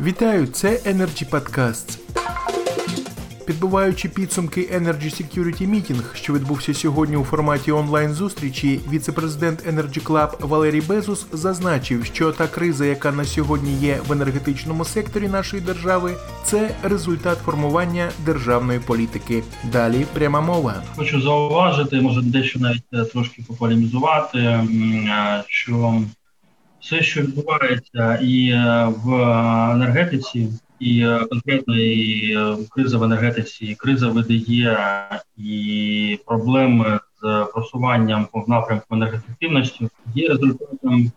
Вітаю, це Energy Podcasts. Підбиваючи підсумки Energy Security Meeting, що відбувся сьогодні у форматі онлайн-зустрічі, віце-президент Energy Club Валерій Безус зазначив, що та криза, яка на сьогодні є в енергетичному секторі нашої держави, це результат формування державної політики. Далі пряма мова. Хочу зауважити, може дещо навіть е, трошки пополемізувати, м, е, що все, що відбувається і е, в енергетиці, і е, конкретно і е, криза в енергетиці, і криза ВДЄ, і проблеми з просуванням в напрямку енергоефективності є результатом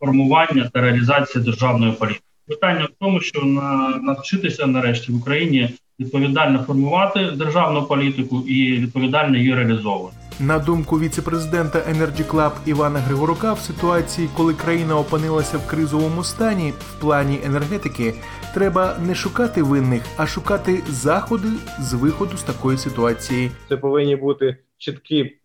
формування та реалізації державної політики. Питання в тому, що на навчитися нарешті в Україні відповідально формувати державну політику і відповідально її реалізовувати. На думку віце-президента Energy Club Івана Григорука, в ситуації, коли країна опинилася в кризовому стані в плані енергетики, треба не шукати винних, а шукати заходи з виходу з такої ситуації. Це повинні бути чіткі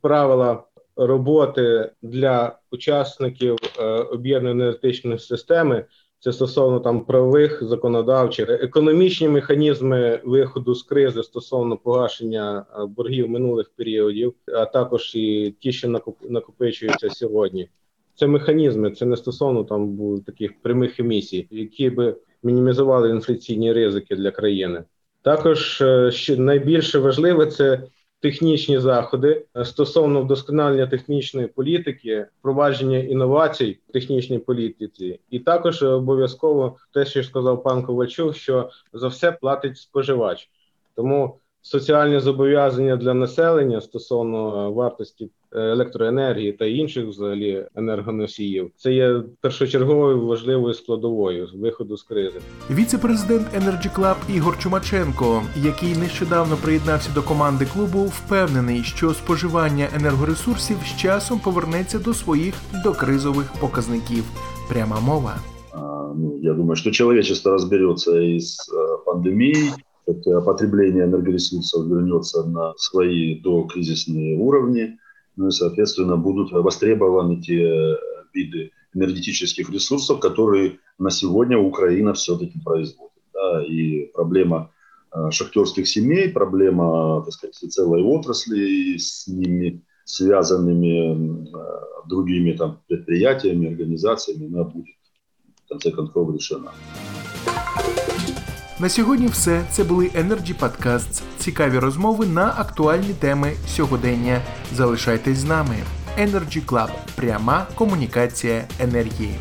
правила роботи для учасників е, об'єднаної енергетичної системи. Це стосовно там правових законодавчих, економічні механізми виходу з кризи стосовно погашення боргів минулих періодів, а також і ті, що накоп- накопичуються сьогодні. Це механізми, це не стосовно там таких прямих емісій, які би мінімізували інфляційні ризики для країни. Також е, що найбільше важливе це технічні заходи е, стосовно вдосконалення технічної політики, впровадження інновацій в технічній політиці, і також е, обов'язково те, що сказав пан Ковальчук, що за все платить споживач. Тому соціальні зобов'язання для населення стосовно е, вартості електроенергії та інших взагалі енергоносіїв, це є першочерговою важливою складовою з виходу з кризи. Віце-президент Energy Club Ігор Чумаченко, який нещодавно приєднався до команди клубу, впевнений, що споживання енергоресурсів з часом повернеться до своїх докризових показників. Пряма мова. А, ну, Я думаю, что человечество разберется и с э, пандемией, это потребление энергоресурсов вернется на свои докризисные уровни, ну и, соответственно, будут востребованы те э, виды энергетических ресурсов, которые на сегодня Украина все-таки производит. Да, и проблема э, шахтерских семей, проблема, так сказать, целой отрасли с ними связанными э, другими там предприятиями, организациями, она будет в конце концов решена. На сьогодні все. Це були Energy Podcasts. Цікаві розмови на актуальні теми сьогодення. Залишайтесь з нами. Energy Club. Пряма комунікація енергії.